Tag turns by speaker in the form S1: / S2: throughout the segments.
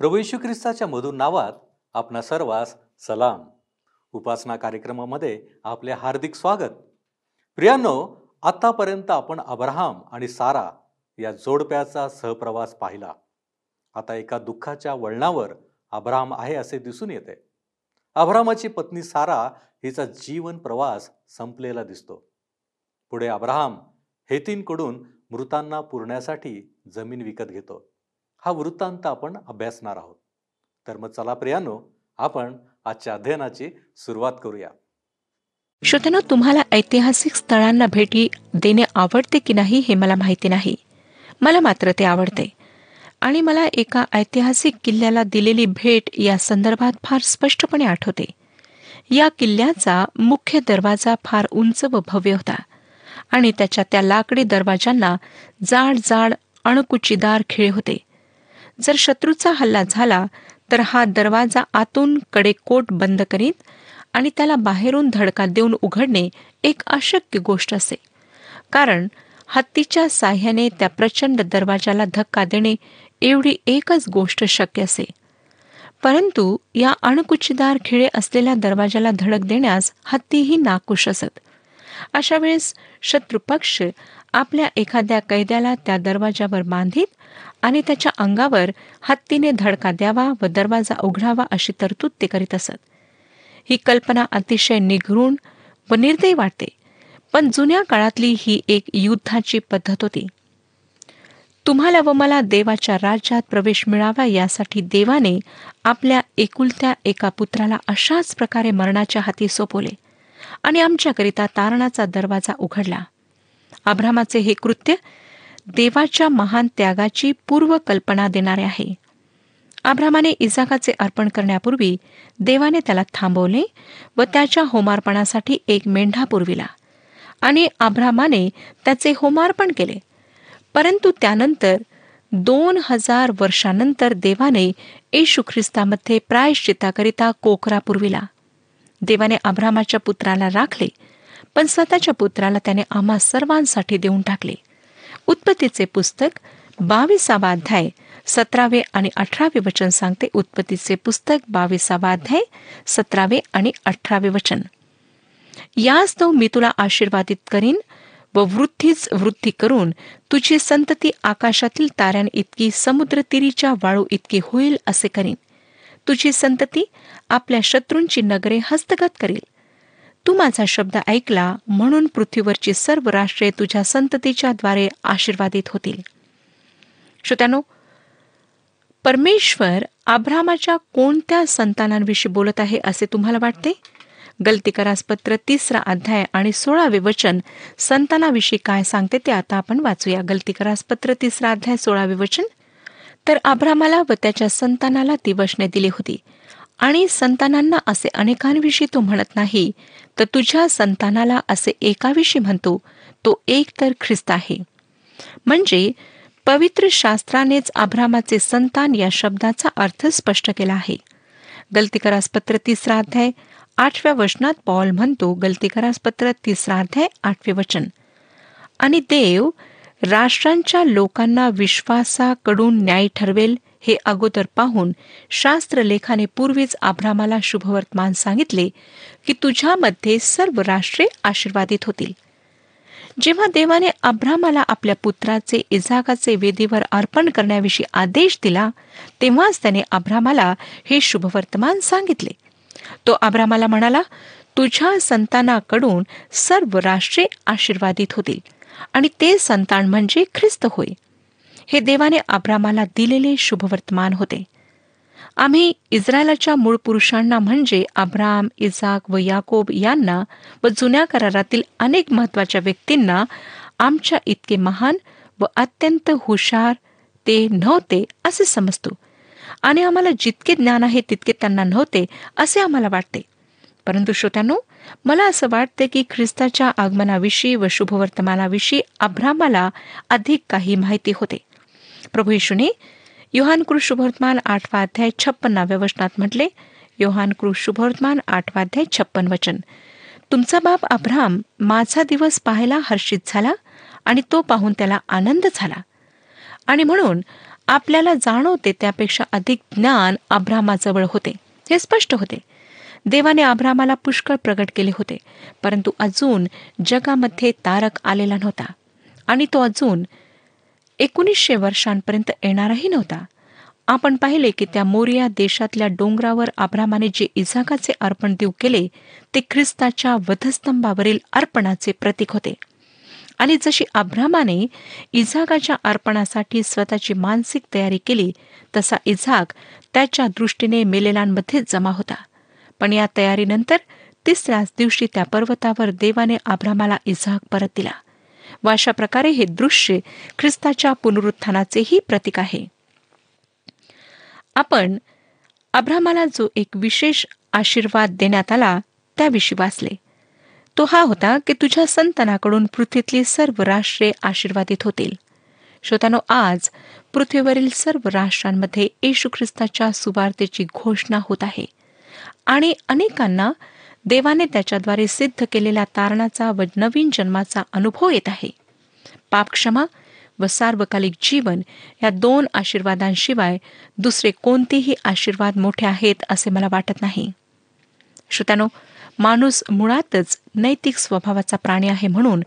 S1: प्रभू ख्रिस्ताच्या मधुर नावात आपणा सर्वांस सलाम. उपासना कार्यक्रमामध्ये आपले हार्दिक स्वागत. प्रियांनो आतापर्यंत आपण अब्राहम आणि सारा या जोडप्याचा सहप्रवास पाहिला. आता एका दुःखाच्या वळणावर अब्राहम आहे असे दिसून येते. अब्रामाची पत्नी सारा हिचा जीवन प्रवास संपलेला दिसतो. पुढे अब्राहम हेतींकडून मृतांना पुरण्यासाठी जमीन विकत घेतो. हा वृत्तांत आपण अभ्यासणार आहोत. तर मग चला प्रियानो आपण आजच्या अध्ययनाची सुरुवात करूया.
S2: श्रोत्यानो तुम्हाला ऐतिहासिक स्थळांना भेटी देणे आवडते की नाही हे मला माहिती नाही. मला मात्र ते आवडते. आणि मला एका ऐतिहासिक किल्ल्याला दिलेली भेट या संदर्भात फार स्पष्टपणे आठवते. या किल्ल्याचा मुख्य दरवाजा फार उंच व भव्य होता. आणि त्याच्या त्या लाकडी दरवाजांना जाड जाड अणकुचीदार खिळे होते. जर शत्रूचा हल्ला झाला तर हा दरवाजा आतून कडेकोट बंद करीत आणि त्याला बाहेरून धडका देऊन उघडणे एक अशक्य गोष्ट असे. कारण हत्तीच्या साह्याने त्या प्रचंड दरवाजाला धक्का देणे एवढी एकच गोष्ट शक्य असे. परंतु या अणकुचीदार खिळे असलेल्या दरवाजाला धडक देण्यास हत्तीही नाकुश असत. अशा वेळेस शत्रुपक्ष आपल्या एखाद्या कैद्याला त्या दरवाजावर बांधित आणि त्याच्या अंगावर हत्तीने धडका द्यावा व दरवाजा उघडावा अशी तरतूद ते करीत असत. ही कल्पना अतिशय निघरून व निर्दयी वाटते पण जुन्या काळातली ही एक युद्धाची पद्धत होती. तुम्हाला व मला देवाच्या राज्यात प्रवेश मिळावा यासाठी देवाने आपल्या एकुलत्या एका पुत्राला अशाच प्रकारे मरणाच्या हाती सोपवले आणि आमच्याकरिता तारणाचा दरवाजा उघडला. आभ्रामाचे हे कृत्य देवाच्या महान त्यागाची पूर्व कल्पना देणारे आहे. आभ्रामाने इजाकाचे अर्पण करण्यापूर्वी देवाने त्याला थांबवले व त्याच्या होमार्पणासाठी एक मेंढा पुरविला आणि आभ्रामाने त्याचे होमार्पण केले. परंतु त्यानंतर दोन हजार वर्षानंतर देवाने येशू ख्रिस्तामध्ये प्रायश्चिताकरिता कोकरा पुरविला. देवाने आभ्रामाच्या पुत्राला राखले पण स्वतःच्या पुत्राला त्याने आम्हा सर्वांसाठी देऊन टाकले. उत्पत्तीचे पुस्तक बावीसावा अध्याय सतरावे आणि अठरावे वचन सांगते. उत्पत्तीचे पुस्तक बावीसावा अध्याय सतरावे आणि अठरावे वचन. याच तो मी तुला आशीर्वादित करीन व वृद्धीच वृद्धी करून तुझी संतती आकाशातील ताऱ्यां इतकी समुद्र तिरीच्या वाळू इतकी होईल असे करीन. तुझी संतती आपल्या शत्रूंची नगरे हस्तगत करील. तू माझा शब्द ऐकला म्हणून पृथ्वीवरची सर्व राष्ट्रे तुझ्या संततीच्या द्वारे आशीर्वादित होतील. श्रोत्यानो परमेश्वर आभ्रामाच्या कोणत्या संतानांविषयी बोलत आहे असे तुम्हाला वाटते? गलतीकरास पत्र तिसरा अध्याय आणि सोळावे वचन संतानाविषयी काय सांगते ते आता आपण वाचूया. गलतीकरास पत्र तिसरा अध्याय सोळावे वचन. तर आभ्रामाला व त्याच्या संतानाला ती वचने दिली होती. आणि संतानांना असे अनेकांविषयी तो म्हणत नाही तर तुझ्या संतानाला असे एकाविषयी म्हणतो तो एक तर ख्रिस्त आहे. म्हणजे पवित्र शास्त्रानेच आभ्रामाचे संतान या शब्दाचा अर्थ स्पष्ट केला आहे. गलतीकरासपत्र तिसरा अध्याय आठव्या वचनात पॉल म्हणतो गलतीकरासपत्र तिसरा अध्याय आठवे वचन आणि देव राष्ट्रांच्या लोकांना विश्वासाकडून न्याय ठरवेल हे अगोदर पाहून शास्त्रलेखाने पूर्वीच आभ्रामाला शुभवर्तमान सांगितले की तुझ्यामध्ये सर्व राष्ट्रे आशीर्वादित होतील. जेव्हा देवाने अब्रामाला आपल्या पुत्राचे इजाकाचे वेदीवर अर्पण करण्याविषयी आदेश दिला तेव्हाच त्याने अब्रामाला हे शुभवर्तमान सांगितले. तो अब्रामाला म्हणाला तुझ्या संतानाकडून सर्व राष्ट्रे आशीर्वादित होतील आणि ते संतान म्हणजे ख्रिस्त होय. हे देवाने आब्रामाला दिलेले शुभवर्तमान होते. आम्ही इस्रायलाच्या मूळ पुरुषांना म्हणजे अब्राम इजाक व याकोब यांना व जुन्या करारातील अनेक महत्त्वाच्या व्यक्तींना आमच्या इतके महान व अत्यंत हुशार ते नव्हते असे समजतो. आणि आम्हाला जितके ज्ञान आहे तितके त्यांना नव्हते असे आम्हाला वाटते. परंतु श्रोत्यानो मला असं वाटते की ख्रिस्ताच्या आगमनाविषयी व शुभवर्तमानाविषयी अभ्रामाला अधिक काही माहिती होते. प्रभू येशूने योहान कृष शुभवर्तमान आठवा अध्याय छप्पन्नाव्या वचनात म्हटले योहान कृष शुभवर्तमान आठवा अध्याय छप्पन वचन. तुमचा बाप अब्राम माझा दिवस पाहायला हर्षित झाला आणि तो पाहून त्याला आनंद झाला. आणि म्हणून आपल्याला जाणवते त्यापेक्षा अधिक ज्ञान अब्रामाजवळ होते. हे स्पष्ट होते. देवाने अब्रामाला पुष्कळ प्रगट केले होते परंतु अजून जगामध्ये तारक आलेला नव्हता. आणि तो अजून एकोणीसशे वर्षांपर्यंत येणारही नव्हता. आपण पाहिले की त्या मोरिया देशातल्या डोंगरावर आब्रामाने जे इजाकाचे अर्पण देऊ केले ते ख्रिस्ताच्या वधस्तंभावरील अर्पणाचे प्रतीक होते. आणि जशी आभ्रामाने इझाकाच्या अर्पणासाठी स्वतःची मानसिक तयारी केली तसा इझाक त्याच्या दृष्टीने मेलेलांमध्ये जमा होता. पण या तयारीनंतर तिसऱ्याच दिवशी त्या पर्वतावर देवाने आब्रामाला इझाक परत दिला. व अशा प्रकारे हे दृश्य ख्रिस्ताच्या पुनरुत्थानाचेही प्रतीक आहे. आपण अब्रामाला जो एक विशेष आशीर्वाद देण्यात आला त्याविषयी वाचले. तो हा होता की तुझ्या संतानाकडून पृथ्वीतली सर्व राष्ट्रे आशीर्वादित होतील. श्रोतानो आज पृथ्वीवरील सर्व राष्ट्रांमध्ये येशू ख्रिस्ताच्या सुवार्तेची घोषणा होत आहे. आणि अनेकांना देवाने त्याच्याद्वारे सिद्ध केलेल्या तारणाचा व नवीन जन्माचा अनुभव येत आहे. पापक्षमा व सार्वकालिक जीवन या दोन आशीर्वादांशिवाय दुसरे कोणतेही आशीर्वाद मोठे आहेत असे मला वाटत नाही. श्रोत्यानो माणूस मुळातच नैतिक स्वभावाचा प्राणी आहे म्हणून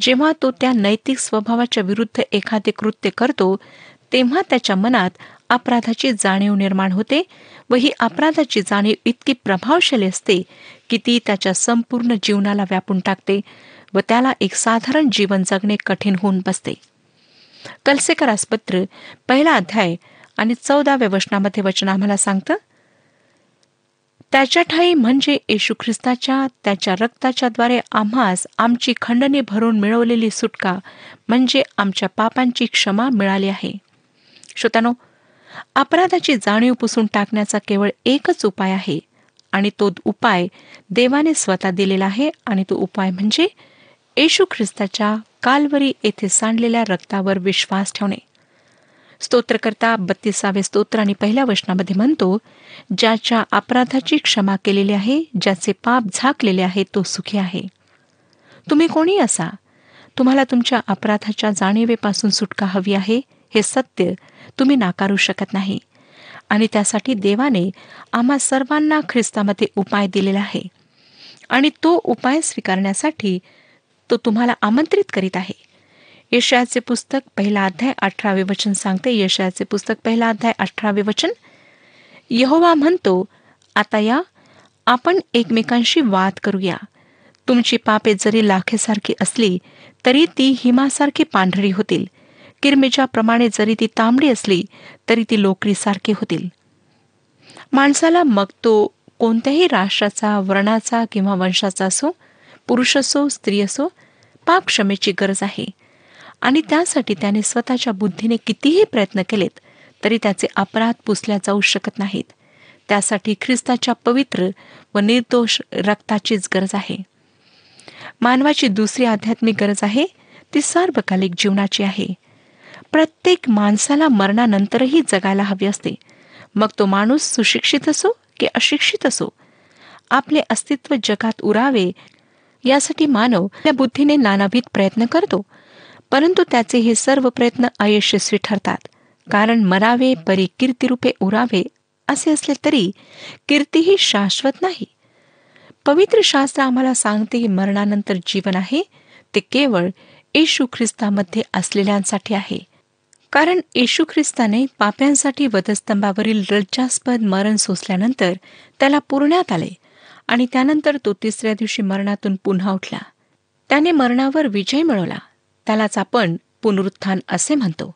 S2: जेव्हा तो त्या नैतिक स्वभावाच्या विरुद्ध एखादे कृत्य करतो तेव्हा त्याच्या मनात अपराधाची जाणीव निर्माण होते व ही अपराधाची जाणीव इतकी प्रभावशाली असते की ती त्याच्या संपूर्ण जीवनाला व्यापून टाकते व त्याला एक साधारण जीवन जगणे कठीण होऊन बसते. कलसेकर पत्र पहिला अध्याय आणि चौदाव्या वचनामध्ये वचन आम्हाला सांगतं त्याच्या ठाई म्हणजे येशू ख्रिस्ताच्या त्याच्या रक्ताच्या द्वारे आम्हास आमची खंडणी भरून मिळवलेली सुटका म्हणजे आमच्या पापांची क्षमा मिळाली आहे. श्रोतानो अपराधाची जाणीव पुसून टाकण्याचा केवळ एकच उपाय आहे आणि तो उपाय देवाने स्वतः दिलेला आहे आणि तो उपाय म्हणजे येशू ख्रिस्ताच्या कालवरी येथे सांडलेल्या रक्तावर विश्वास ठेवणे. स्तोत्रकर्ता बत्तीसावे स्तोत्र आणि पहिल्या वचनामध्ये म्हणतो ज्याच्या अपराधाची क्षमा केलेली आहे ज्याचे पाप झाकलेले आहे तो सुखी आहे. तुम्ही कोणी असा तुम्हाला तुमच्या अपराधाच्या जाणीवेपासून सुटका हवी आहे हे सत्य तुम्ही नाकारू शकत नाही. आणि त्यासाठी देवाने आम्हा सर्वांना ख्रिस्तामध्ये उपाय दिलेला आहे. आणि तो उपाय स्वीकारण्यासाठी तो तुम्हाला आमंत्रित करीत आहे. यशयाचे पुस्तक पहिला अध्याय अठरावे वचन सांगते. यशयाचे पुस्तक पहिला अध्याय अठरावे वचन. यहोवा म्हणतो आता या आपण एकमेकांशी वाद करूया. तुमची पापे जरी लाखेसारखी असली तरी ती हिमासारखी पांढरी होतील. किरमिजाप्रमाणे जरी ती तांबडी असली तरी ती लोकरीसारखी होतील. माणसाला मग तो कोणत्याही राष्ट्राचा वर्णाचा किंवा वंशाचा असो पुरुष असो स्त्री असो पाप क्षमेची गरज आहे. आणि त्यासाठी त्याने स्वतःच्या बुद्धीने कितीही प्रयत्न केलेत तरी त्याचे अपराध पुसल्या जाऊ शकत नाहीत. त्यासाठी ख्रिस्ताच्या पवित्र व निर्दोष रक्ताचीच गरज आहे. मानवाची दुसरी आध्यात्मिक गरज आहे ती सार्वकालिक जीवनाची आहे. प्रत्येक माणसाला मरणानंतरही जगायला हवे असते. मग तो माणूस सुशिक्षित असो की अशिक्षित असो? आपले अस्तित्व जगात उरावे यासाठी मानव त्या बुद्धीने नानाविध प्रयत्न करतो. परंतु त्याचे हे सर्व प्रयत्न अयशस्वी ठरतात. कारण मरावे परी कीर्तिरूपे उरावे असे असले तरी कीर्ती ही शाश्वत नाही. पवित्र शास्त्र आम्हाला सांगते की मरणानंतर जीवन आहे. ते केवळ येशू ख्रिस्तामध्ये असलेल्यांसाठी आहे. कारण येशू ख्रिस्ताने पाप्यांसाठी वधस्तंभावरील लज्जास्पद मरण सोसल्यानंतर त्याला पुरण्यात आले आणि त्यानंतर तो तिसऱ्या दिवशी मरणातून पुन्हा उठला. त्याने मरणावर विजय मिळवला. त्यालाच आपण पुनरुत्थान असे म्हणतो.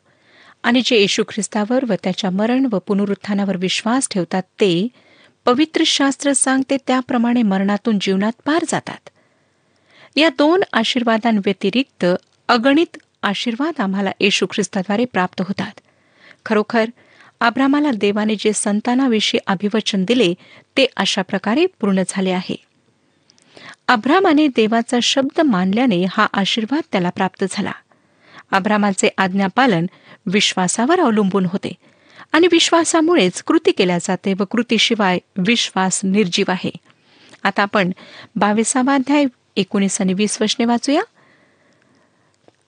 S2: आणि जे येशू ख्रिस्तावर व त्याच्या मरण व पुनरुत्थानावर विश्वास ठेवतात ते पवित्र शास्त्र सांगते त्याप्रमाणे मरणातून जीवनात पार जातात. या दोन आशीर्वादांव्यतिरिक्त अगणित आशीर्वाद आम्हाला येशू ख्रिस्ताद्वारे प्राप्त होतात. खरोखर आब्रामाला देवाने जे संतानाविषयी अभिवचन दिले ते अशा प्रकारे पूर्ण झाले आहे. अब्रामाने देवाचा शब्द मानल्याने हा आशीर्वाद त्याला प्राप्त झाला. अब्रामाचे आज्ञापालन विश्वासावर अवलंबून होते आणि विश्वासामुळेच कृती केल्या जाते व कृतीशिवाय विश्वास निर्जीव आहे. आता आपण बावीसावा अध्याय एकोणीस आणि वीस वचने वाचूया.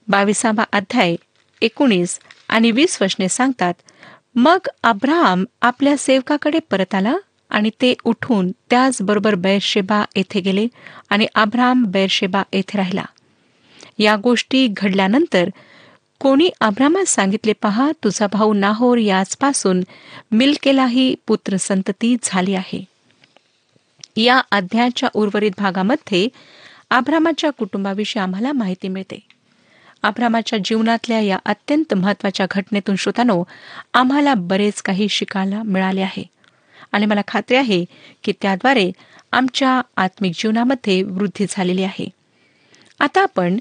S2: बावीसावा अध्याय एकोणीस आणि वीस वचने सांगतात मग अब्राहम आपल्या सेवकाकडे परत आला आणि ते उठून त्याचबरोबर बैरशेबा येथे गेले आणि अब्राहम बैरशेबा येथे राहिला. या गोष्टी घडल्यानंतर कोणी अब्रामास सांगितले पहा तुझा भाऊ नाहोर याचपासून मिल्केलाही पुत्र संतती झाली आहे. या अध्यायाच्या उर्वरित भागामध्ये आभ्रामाच्या कुटुंबाविषयी आम्हाला माहिती मिळते. आभ्रामाच्या जीवनातल्या या अत्यंत महत्त्वाच्या घटनेतून श्रोतानो आम्हाला बरेच काही शिकायला मिळाले आहे. आणि मला खात्री आहे की त्याद्वारे आमच्या आत्मिक जीवनामध्ये वृद्धी झालेली आहे. आता आपण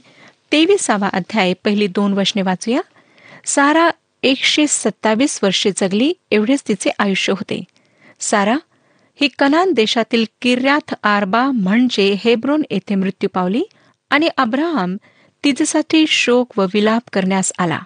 S2: तेविसावा अध्याय पहिली दोन वचने वाचूया. सारा एकशे सत्तावीस वर्षे जगली एवढेच तिचे आयुष्य होते. सारा ही कनान देशातील किर्याथ आरबा म्हणजे हेब्रोन येथे मृत्यू पावली आणि अब्राहम तिच्यासाठी शोक व विलाप करण्यास आला.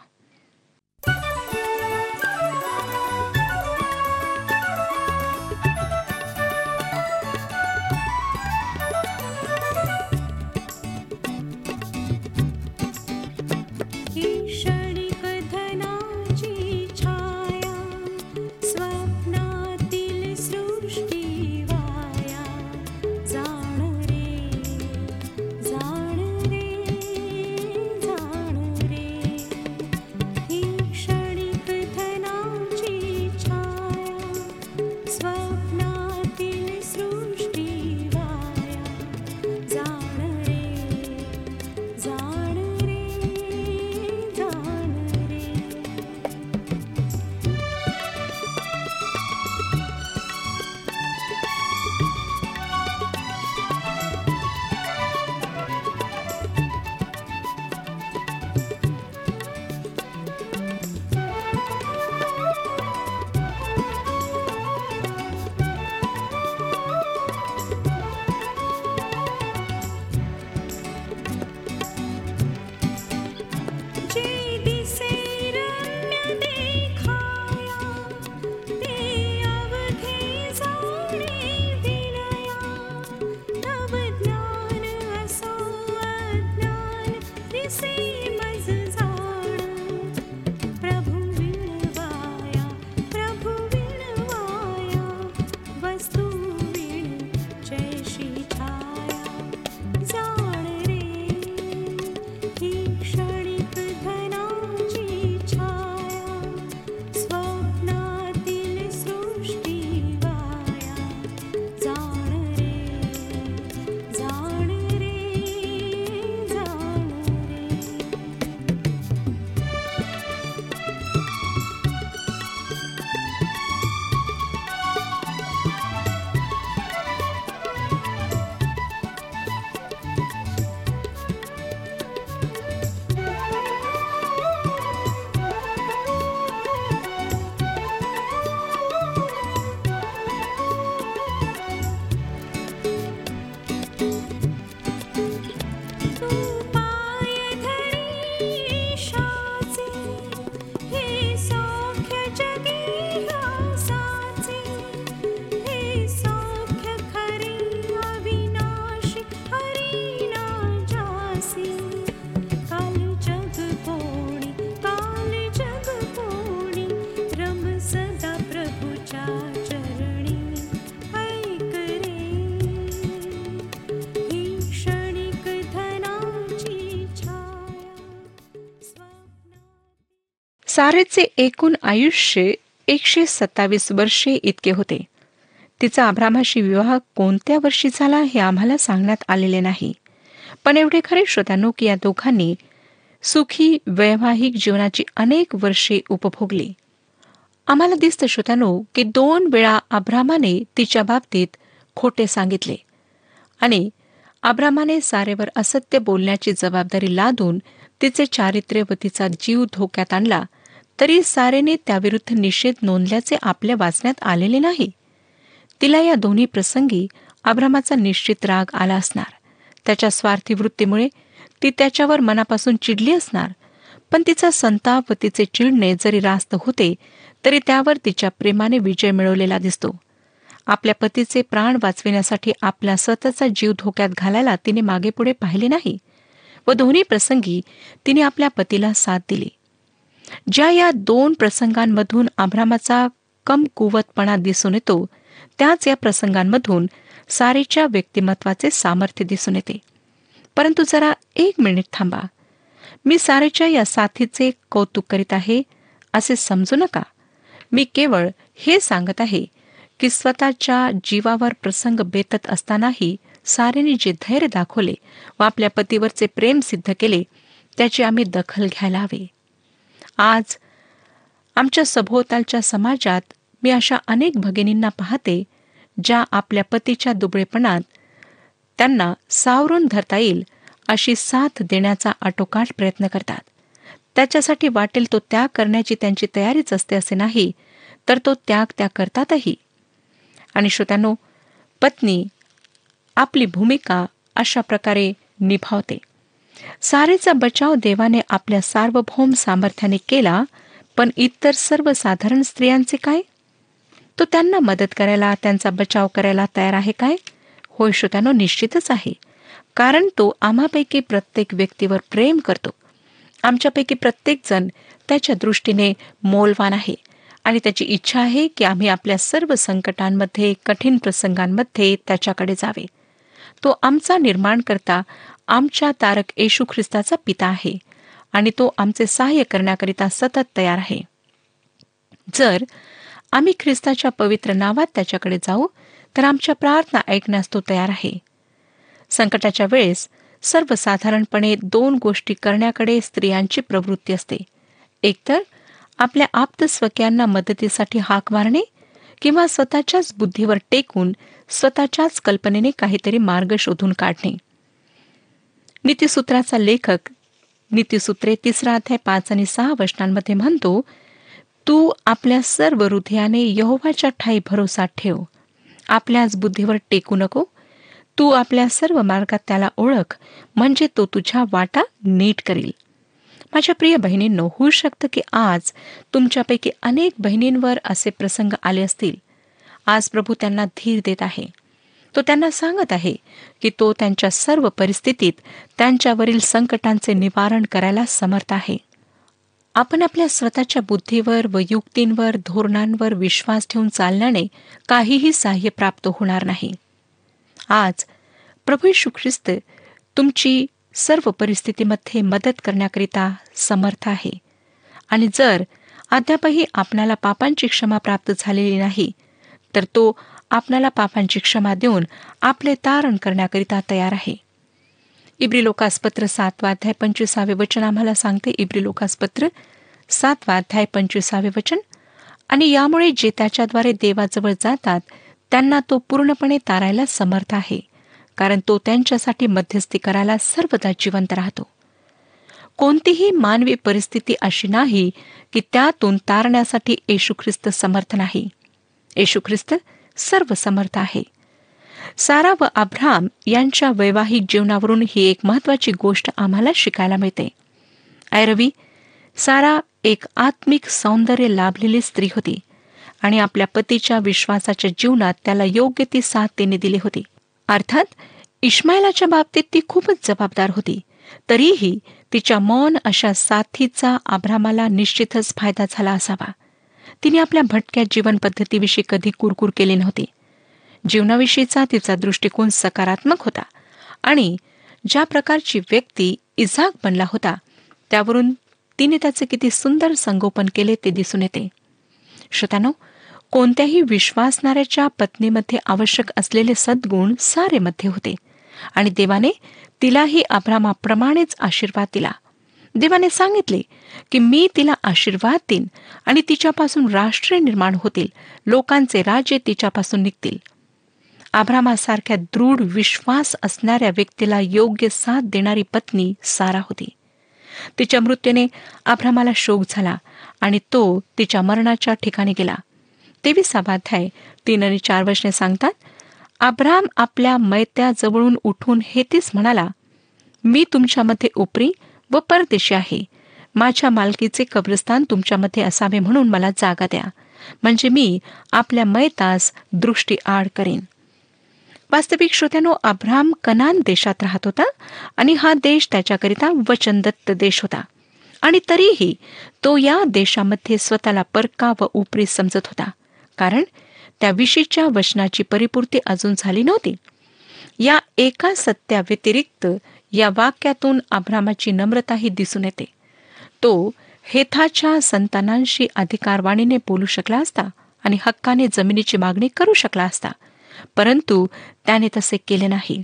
S2: सारेचे एकूण आयुष्य एकशे सत्तावीस वर्षे इतके होते. तिचा आभ्रामाशी विवाह कोणत्या वर्षी झाला हे आम्हाला सांगण्यात आलेले नाही. पण एवढे खरे श्रोत्यानो की या दोघांनी सुखी वैवाहिक जीवनाची अनेक वर्षे उपभोगली. आम्हाला दिसतं श्रोत्यानो की दोन वेळा आभ्रामाने तिच्या बाबतीत खोटे सांगितले. आणि अब्रामाने सारेवर असत्य बोलण्याची जबाबदारी लादून तिचे चारित्र्य व तिचा जीव धोक्यात आणला तरी सारेने त्याविरुद्ध निषेध नोंदल्याचे आपल्या वाचण्यात आलेले नाही. तिला या दोन्ही प्रसंगी आभ्रामाचा निश्चित राग आला असणार. त्याच्या स्वार्थी वृत्तीमुळे ती त्याच्यावर मनापासून चिडली असणार. पण तिचा संताप व तिचे चिडणे जरी रास्त होते तरी त्यावर तिच्या प्रेमाने विजय मिळवलेला दिसतो. आपल्या पतीचे प्राण वाचविण्यासाठी आपला स्वतःचा जीव धोक्यात घालायला तिने मागेपुढे पाहिले नाही व दोन्ही प्रसंगी तिने आपल्या पतीला साथ दिली. ज्या या दोन प्रसंगांमधून आभ्रामाचा कमकुवतपणा दिसून येतो त्याच या प्रसंगांमधून सारेच्या व्यक्तिमत्वाचे सामर्थ्य दिसून येते. परंतु जरा एक मिनिट थांबा. मी सारेच्या या साथीचे कौतुक करीत आहे असे समजू नका. मी केवळ हे सांगत आहे की स्वतःच्या जीवावर प्रसंग बेतत असतानाही सारेने जे धैर्य दाखवले व आपल्या पतीवरचे प्रेम सिद्ध केले त्याची आम्ही दखल घ्यायला हवी. आज आमच्या सभोवतालच्या समाजात मी अशा अनेक भगिनींना पाहते ज्या आपल्या पतीच्या दुबळेपणात त्यांना सावरून धरता येईल अशी साथ देण्याचा आटोकाट प्रयत्न करतात. त्याच्यासाठी वाटेल तो त्याग करण्याची त्यांची तयारीच असते असे नाही तर तो त्याग त्या करतातही. आणि श्रोत्यानो पत्नी आपली भूमिका अशा प्रकारे निभावते. सारेचा बचाव देवाने आपल्या सार्वभौम सामर्थ्याने केला पण इतर सर्वसाधारण स्त्रियांचे काय? तो त्यांना मदत करायला त्यांचा बचाव करायला तयार आहे काय? होय श्रोत्यानो निश्चितच आहे. कारण तो आम्हापैकी प्रत्येक व्यक्तीवर प्रेम करतो. आमच्यापैकी प्रत्येकजण त्याच्या दृष्टीने मोलवान आहे आणि त्याची इच्छा आहे की आम्ही आपल्या सर्व संकटांमध्ये कठीण प्रसंगांमध्ये त्याच्याकडे जावे. तो आमचा निर्माण करता आमच्या तारक येशू ख्रिस्ताचा पिता आहे आणि तो आमचे सहाय्य करण्याकरिता सतत तयार आहे. जर आम्ही ख्रिस्ताच्या पवित्र नावात त्याच्याकडे जाऊ तर आमच्या प्रार्थना ऐकण्यास तो तयार आहे. संकटाच्या वेळेस सर्वसाधारणपणे दोन गोष्टी करण्याकडे स्त्रियांची प्रवृत्ती असते. एकतर आपल्या आप्तस्वक्यांना मदतीसाठी हाक मारणे किंवा स्वतःच्याच बुद्धीवर टेकून स्वतःच्याच कल्पनेने काहीतरी मार्ग शोधून काढणे. नीतिसूत्राचा लेखक नीतिसूत्रे तिसरा अध्याय पाच आणि सहा वचनांमध्ये म्हणतो तू आपल्या सर्व हृदयाने यहोवाच्या ठाई भरोसा ठेव. आपल्याच बुद्धीवर टेकू नको. तू आपल्या सर्व मार्गात त्याला ओळख म्हणजे तो तुझ्या वाटा नीट करील. माझ्या प्रिय बहिणींनो होऊ शकतं की आज तुमच्यापैकी अनेक बहिणींवर असे प्रसंग आले असतील. आज प्रभू त्यांना धीर देत आहे. तो त्यांना सांगत आहे की तो त्यांच्या सर्व परिस्थितीत त्यांच्यावरील संकटांचे निवारण करायला समर्थ आहे. आपण आपल्या स्वतःच्या बुद्धीवर व युक्तींवर धोरणांवर विश्वास ठेवून चालण्याने काहीही सहाय्य प्राप्त होणार नाही. आज प्रभू ख्रिस्त तुमची सर्व परिस्थितीमध्ये मदत करण्याकरिता समर्थ आहे. आणि जर अद्यापही आपणाला पापांची क्षमा प्राप्त झालेली नाही तर तो आपणाला पापांची क्षमा देऊन आपले तारण करण्याकरिता तयार आहे. इब्री लोकासपत्र सातवाध्याय पंचवीसावे वचन आम्हाला सांगते. इब्री लोकासपत्र सातवाध्याय पंचवीसावे वचन. आणि यामुळे जे त्याच्याद्वारे देवाजवळ जातात त्यांना तो पूर्णपणे तारायला समर्थ आहे. कारण तो त्यांच्यासाठी मध्यस्थी करायला सर्वदा जिवंत राहतो. कोणतीही मानवी परिस्थिती अशी नाही की त्यातून तारण्यासाठी येशू ख्रिस्त समर्थ नाही. येशू ख्रिस्त सर्व समर्थ आहे. सारा व अब्राम यांच्या वैवाहिक जीवनावरून ही एक महत्वाची गोष्ट आम्हाला शिकायला मिळते. ऐरवी सारा एक आत्मिक सौंदर्य लाभलेली स्त्री होती आणि आपल्या पतीच्या विश्वासाच्या जीवनात त्याला योग्य ती साथ तिने दिली होती. अर्थात इश्मायलाच्या बाबतीत ती खूपच जबाबदार होती. तरीही तिच्या मौन अशा साथीचा आभ्रामाला निश्चितच फायदा झाला असावा. तिने आपल्या भटक्या जीवनपद्धतीविषयी कधी कुरकुर केली नव्हती. जीवनाविषयीचा तिचा दृष्टिकोन सकारात्मक होता आणि ज्या प्रकारची व्यक्ती इझाक बनला होता त्यावरून तिने त्याचे किती सुंदर संगोपन केले ते दिसून येते. श्रोत्यानो कोणत्याही विश्वासणाऱ्याच्या पत्नीमध्ये आवश्यक असलेले सद्गुण सारे मध्ये होते. आणि देवाने तिलाही अब्रामाप्रमाणेच आशीर्वाद दिला. देवाने सांगितले की मी तिला आशीर्वाद देईन आणि तिच्यापासून राष्ट्र निर्माण होतील. लोकांचे राज्य तिच्यापासून निघतील. आभ्रामासारख्या दृढ विश्वास असणाऱ्या व्यक्तीला योग्य साथ देणारी पत्नी सारा होती. तिच्या मृत्यूने आभ्रामाला शोक झाला आणि तो तिच्या मरणाच्या ठिकाणी गेला. तेविसावा अध्याय तीन आणि चार वर्षने सांगतात आब्राम आपल्या मैत्याजवळून उठून हे तीच म्हणाला मी तुमच्यामध्ये उपरी व परदेशी आहे. माझ्या मालकीचे कब्रस्तान तुमच्यामध्ये असावे म्हणून मला जागा द्या. म्हणजे मी आपल्या मैतास दृष्टी आड करेन. वास्तविक श्रोत्यानो अब्राम कनान देशात राहत होता आणि हा देश त्याच्याकरिता वचनदत्त देश होता. आणि तरीही तो या देशामध्ये स्वतःला परका व उपरी समजत होता. कारण त्याविषयीच्या वचनाची परिपूर्ती अजून झाली नव्हती. या एका सत्याव्यतिरिक्त या वाक्यातून आभ्रामाची नम्रताही दिसून येते. तो हेथाच्या संतानांशी अधिकारवाणीने बोलू शकला असता आणि हक्काने जमिनीची मागणी करू शकला असता परंतु त्याने तसे केले नाही.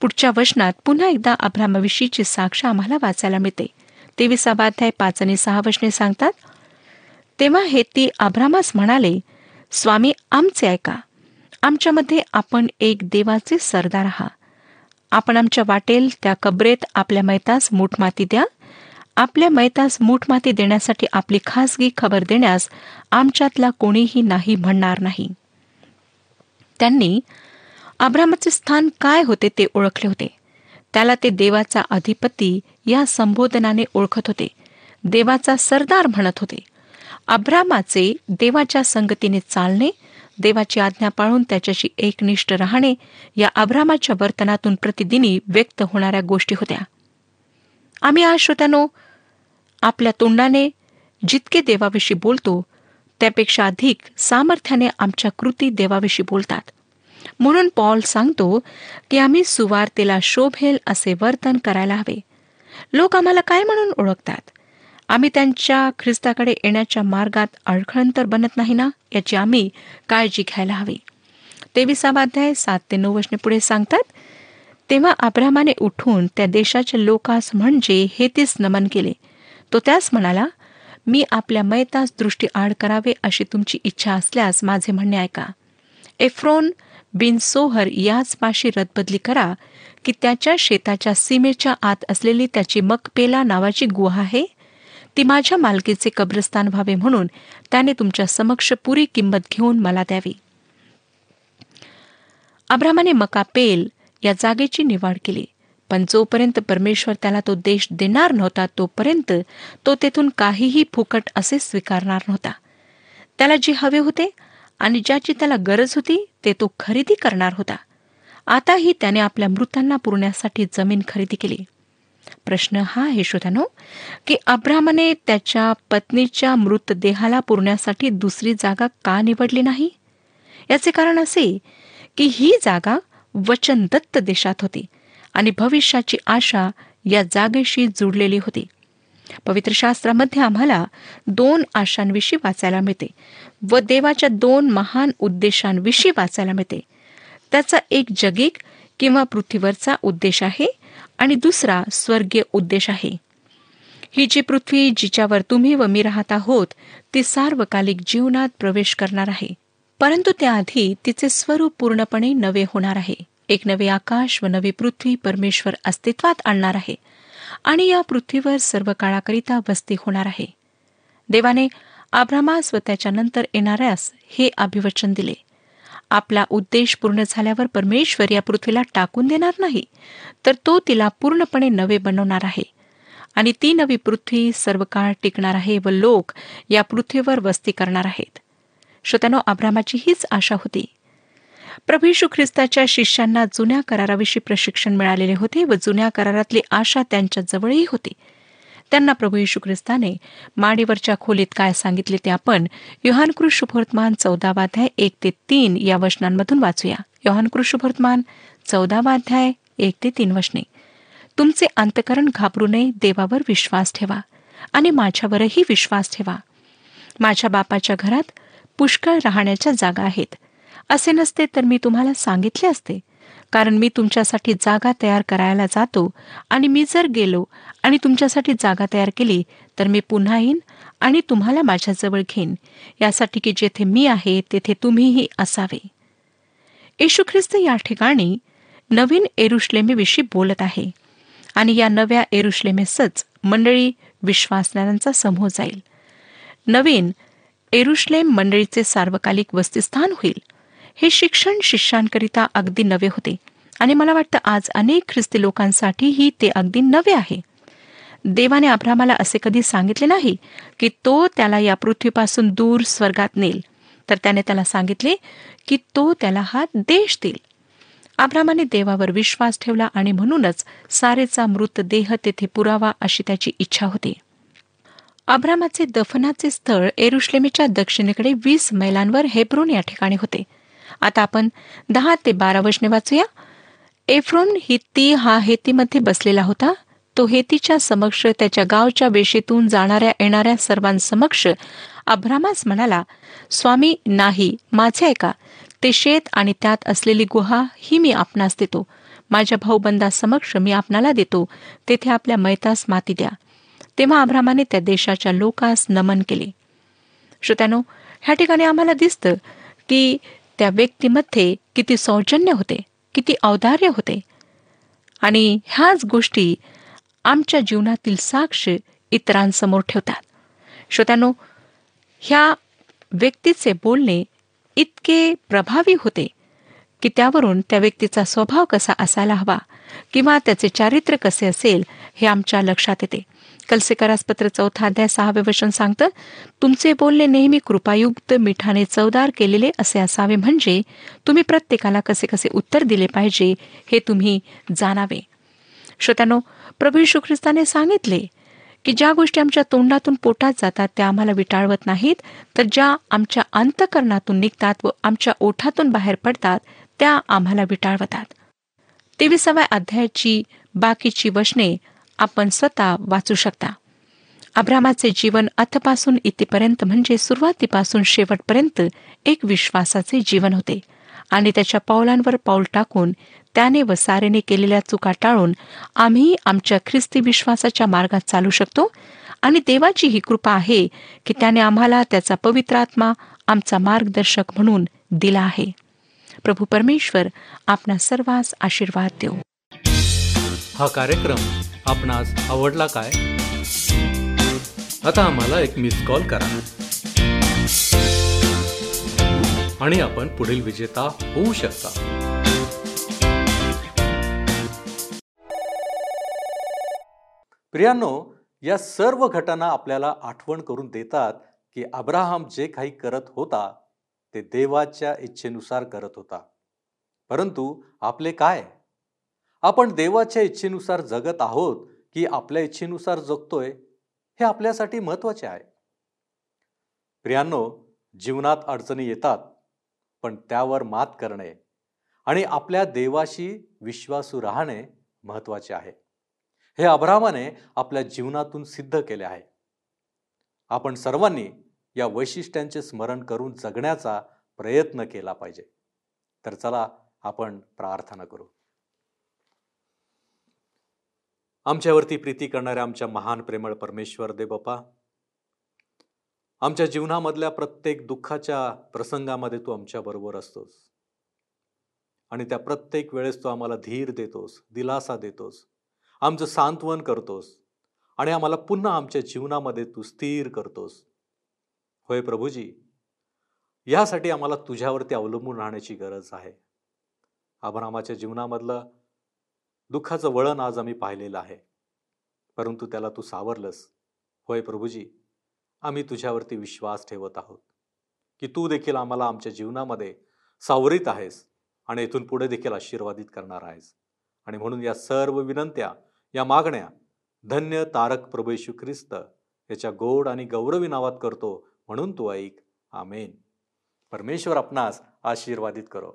S2: पुढच्या वचनात पुन्हा एकदा अभ्रामाविषयीची साक्ष आम्हाला वाचायला मिळते. तेविसाबाध्याय पाच आणि सहा वचने सांगतात तेव्हा हे ती अभ्रामास म्हणाले स्वामी आमचे ऐका. आमच्यामध्ये आपण एक देवाचे सरदार आहात. आपण आमच्या वाटेल त्या कबरेत आपल्या मैतास मूठमाती द्या. आपल्या मैतास मूठमाती देण्यासाठी आपली खासगी खबर देण्यास आमच्यातला कोणीही नाही म्हणणार नाही. त्यांनी अब्रामाचे स्थान काय होते ते ओळखले होते. त्याला ते देवाचा अधिपती या संबोधनाने ओळखत होते. देवाचा सरदार म्हणत होते. अब्रामाचे देवाच्या संगतीने चालणे देवाची आज्ञा पाळून त्याच्याशी एकनिष्ठ राहणे या अब्रामाच्या वर्तनातून प्रतिदिनी व्यक्त होणाऱ्या गोष्टी होत्या. आम्ही आज श्रोत्यानो आपल्या तोंडाने जितके देवाविषयी बोलतो त्यापेक्षा अधिक सामर्थ्याने आमच्या कृती देवाविषयी बोलतात. म्हणून पॉल सांगतो की आम्ही सुवार्तेला शोभेल असे वर्तन करायला हवे. लोक आम्हाला काय म्हणून ओळखतात? आम्ही त्यांच्या ख्रिस्ताकडे येण्याच्या मार्गात अडखळंतर बनत नाही ना? याची आम्ही काळजी घ्यायला हवी. तेविसावाध्याय सात ते नऊ वर्षने पुढे सांगतात तेव्हा अब्रामाने उठून त्या देशाच्या लोकास म्हणजे हे तेच नमन केले. तो त्यास म्हणाला मी आपल्या मैतास दृष्टी आड करावे अशी तुमची इच्छा असल्यास माझे म्हणणे ऐका. एफ्रोन बिन सोहर याच पाशी रदबदली करा की त्याच्या शेताच्या सीमेच्या आत असलेली त्याची मकपेला नावाची गुहा आहे? ती माझ्या मालकीचे कब्रस्तान व्हावे म्हणून त्याने तुमच्या समक्ष पुरी किंमत घेऊन मला द्यावी. अब्रामाने मका पेल या जागेची निवड केली. पण जोपर्यंत परमेश्वर त्याला तो देश देणार नव्हता तोपर्यंत तो तेथून काहीही फुकट असे स्वीकारणार नव्हता. त्याला जे हवे होते आणि ज्याची त्याला गरज होती ते तो खरेदी करणार होता. आताही त्याने आपल्या मृतांना पुरण्यासाठी जमीन खरेदी केली. प्रश्न हा आहे श्रोत्यानो की अब्राहमने त्याच्या पत्नीच्या मृतदेहाला पुरण्यासाठी दुसरी जागा का निवडली नाही? याचे कारण असे की ही जागा वचनदत्त देशात होती आणि भविष्याची आशा या जागेशी जुडलेली होती. पवित्र शास्त्रामध्ये आम्हाला दोन आशांविषयी वाचायला मिळते व देवाच्या दोन महान उद्देशांविषयी वाचायला मिळते. त्याचा एक जगिक किंवा पृथ्वीवरचा उद्देश आहे आणि दुसरा स्वर्गीय उद्देश आहे. ही जी पृथ्वी जिच्यावर तुम्ही व मी राहत आहोत ती सार्वकालिक जीवनात प्रवेश करणार आहे. परंतु त्याआधी तिचे स्वरूप पूर्णपणे नवे होणार आहे. एक नवे आकाश व नवी पृथ्वी परमेश्वर अस्तित्वात आणणार आहे आणि या पृथ्वीवर सर्व काळाकरिता वस्ती होणार आहे. देवाने आभ्रामास व त्याच्यानंतर येणाऱ्यास हे अभिवचन दिले. आपला उद्देश पूर्ण झाल्यावर परमेश्वर या पृथ्वीला टाकून देणार नाही तर तो तिला पूर्णपणे नवे बनवणार आहे. आणि ती नवी पृथ्वी सर्व काळ टिकणार आहे व लोक या पृथ्वीवर वस्ती करणार आहेत. श्रोत्यानो आभ्रामाची हीच आशा होती. प्रभू यशू ख्रिस्ताच्या शिष्यांना जुन्या कराराविषयी प्रशिक्षण मिळालेले होते व जुन्या करारातली आशा त्यांच्याजवळही होती. त्यांना प्रभू येशू ख्रिस्ताने माडीवरच्या खोलीत काय सांगितले ते आपण योहानकृष शुभवर्तमान चौदावाध्याय एक ते तीन या वचनांमधून वाचूया. योहानकृष शुभवर्तमान चौदावाध्याय एक ते तीन वचने. तुमचे अंतकरण घाबरू नये देवावर विश्वास ठेवा आणि माझ्यावरही विश्वास ठेवा. माझ्या बापाच्या घरात पुष्कळ राहण्याच्या जागा आहेत. असे नसते तर मी तुम्हाला सांगितले असते. कारण मी तुमच्यासाठी जागा तयार करायला जातो आणि मी जर गेलो आणि तुमच्यासाठी जागा तयार केली तर मी पुन्हा येईन आणि तुम्हाला माझ्याजवळ घेईन. यासाठी की जेथे मी आहे तेथे तुम्हीही असावे. येशू ख्रिस्त या ठिकाणी नवीन एरुश्लेमेविषयी बोलत आहे. आणि या नव्या एरुश्लेमेसच मंडळी विश्वासणाऱ्यांचा समूह जाईल. नवीन एरुश्लेम मंडळीचे सार्वकालिक वस्तीस्थान होईल. हे शिक्षण शिष्यांकरिता अगदी नवे होते. आणि मला वाटतं आज अनेक ख्रिस्ती लोकांसाठीही ते अगदी नवे आहे. देवाने अब्रामाला असे कधी सांगितले नाही की तो त्याला या पृथ्वीपासून दूर स्वर्गात नेल तर त्याने त्याला सांगितले की तो त्याला हा देश देईल. अब्रामाने देवावर विश्वास ठेवला आणि म्हणूनच सारेचा मृतदेह तेथे पुरावा अशी त्याची इच्छा होती. अब्रामाचे दफनाचे स्थळ एरुश्लेमीच्या दक्षिणेकडे वीस मैलांवर हेब्रोन या ठिकाणी होते. आता आपण दहा ते बारा वचने वाचूया. एफ्रोन हित्ती हा हेतीमध्ये बसलेला होता. तो हेतीच्या समक्ष त्याच्या गावच्या वेशीतून जाणाऱ्या येणाऱ्या सर्वांसमक्ष अभ्रामास म्हणाला स्वामी नाही माझे ऐका. ते शेत आणि त्यात असलेली गुहा ही मी आपणास देतो. माझ्या भाऊबंदासमक्ष मी आपणाला देतो. तेथे आपल्या मैतास माती द्या. तेव्हा अभ्रामाने त्या देशाच्या लोकास नमन केले. श्रोत्यानो ह्या ठिकाणी आम्हाला दिसतं की त्या व्यक्तीमध्ये किती सौजन्य होते किती औदार्य होते. आणि ह्याच गोष्टी आमच्या जीवनातील साक्ष इतरांसमोर ठेवतात. श्रोत्यानो ह्या व्यक्तीचे बोलणे इतके प्रभावी होते की त्यावरून त्या व्यक्तीचा स्वभाव कसा असायला हवा किंवा त्याचे चारित्र्य कसे असेल हे आमच्या लक्षात येते. कलसेकरास पत्र चौथा अध्याय सहावे वचन सांगतं तुमचे बोलणे नेहमी कृपायुक्त मिठाने चवदार केलेले असे असावे म्हणजे तुम्ही प्रत्येकाला कसे कसे उत्तर दिले पाहिजे हे तुम्ही जाणावे. श्रोत्यानो प्रभू यशू ख्रिस्ताने सांगितले की ज्या गोष्टी आमच्या तोंडातून पोटात जातात त्या आम्हाला विटाळवत नाहीत तर ज्या आमच्या अंतकरणातून निघतात व आमच्या ओठातून बाहेर पडतात त्या आम्हाला विटाळवतात. तेविसाव्या अध्यायाची बाकीची वचने आपण स्वतः वाचू शकता. अब्रामाचे जीवन अथपासून इथेपर्यंत म्हणजे सुरुवातीपासून शेवटपर्यंत एक विश्वासाचे जीवन होते. आणि त्याच्या पावलांवर पाऊल टाकून त्याने व सारेने केलेल्या चुका टाळून आम्ही आमच्या ख्रिस्ती विश्वासाच्या मार्गात चालू शकतो. आणि देवाची ही कृपा आहे की त्याने आम्हाला त्याचा पवित्र आत्मा आमचा मार्गदर्शक म्हणून दिला आहे. प्रभू परमेश्वर आपणा सर्वांस आशीर्वाद देऊ.
S1: हा कार्यक्रम आपणास आवडला काय? आता आम्हाला एक मिस कॉल करा. आणि आपण पुढील विजेता होऊ शकता. प्रियांनो या सर्व घटना आपल्याला आठवण करून देतात की अब्राहम जे काही करत होता ते देवाच्या इच्छेनुसार करत होता. परंतु आपले काय? आपण देवाच्या इच्छेनुसार जगत आहोत की आपल्या इच्छेनुसार जगतोय हे आपल्यासाठी महत्त्वाचे आहे. प्रियांनो जीवनात अडचणी येतात. पण त्यावर मात करणे आणि आपल्या देवाशी विश्वासू राहणे महत्त्वाचे आहे. हे अब्रामाने आपल्या जीवनातून सिद्ध केले आहे. आपण सर्वांनी या वैशिष्ट्यांचे स्मरण करून जगण्याचा प्रयत्न केला पाहिजे. तर चला आपण प्रार्थना करू. आमच्यावरती प्रीती करणाऱ्या आमच्या महान प्रेमळ परमेश्वर दे बापा आमच्या जीवनामधल्या प्रत्येक दुःखाच्या प्रसंगामध्ये तू आमच्या बरोबर असतोस. आणि त्या प्रत्येक वेळेस तू आम्हाला धीर देतोस दिलासा देतोस. आमचं सांत्वन करतोस. आणि आम्हाला पुन्हा आमच्या जीवनामध्ये तू स्थिर करतोस. होय प्रभूजी यासाठी आम्हाला तुझ्यावरती अवलंबून राहण्याची गरज आहे. आभरामाच्या जीवनामधलं दुःखाचं वळण आज आम्ही पाहिलेलं आहे. परंतु त्याला तू सावरलंस. होय प्रभूजी आम्ही तुझ्यावरती विश्वास ठेवत आहोत की तू देखील आम्हाला आमच्या जीवनामध्ये सावरित आहेस आणि इथून पुढे देखील आशीर्वादित करणार आहेस. आणि म्हणून या सर्व विनंत्या या मागण्या धन्य तारक प्रभू येशू ख्रिस्त याच्या गोड आणि गौरवी नावात करतो म्हणून तू ऐक. आमेन. परमेश्वर आपणास आशीर्वादित करो.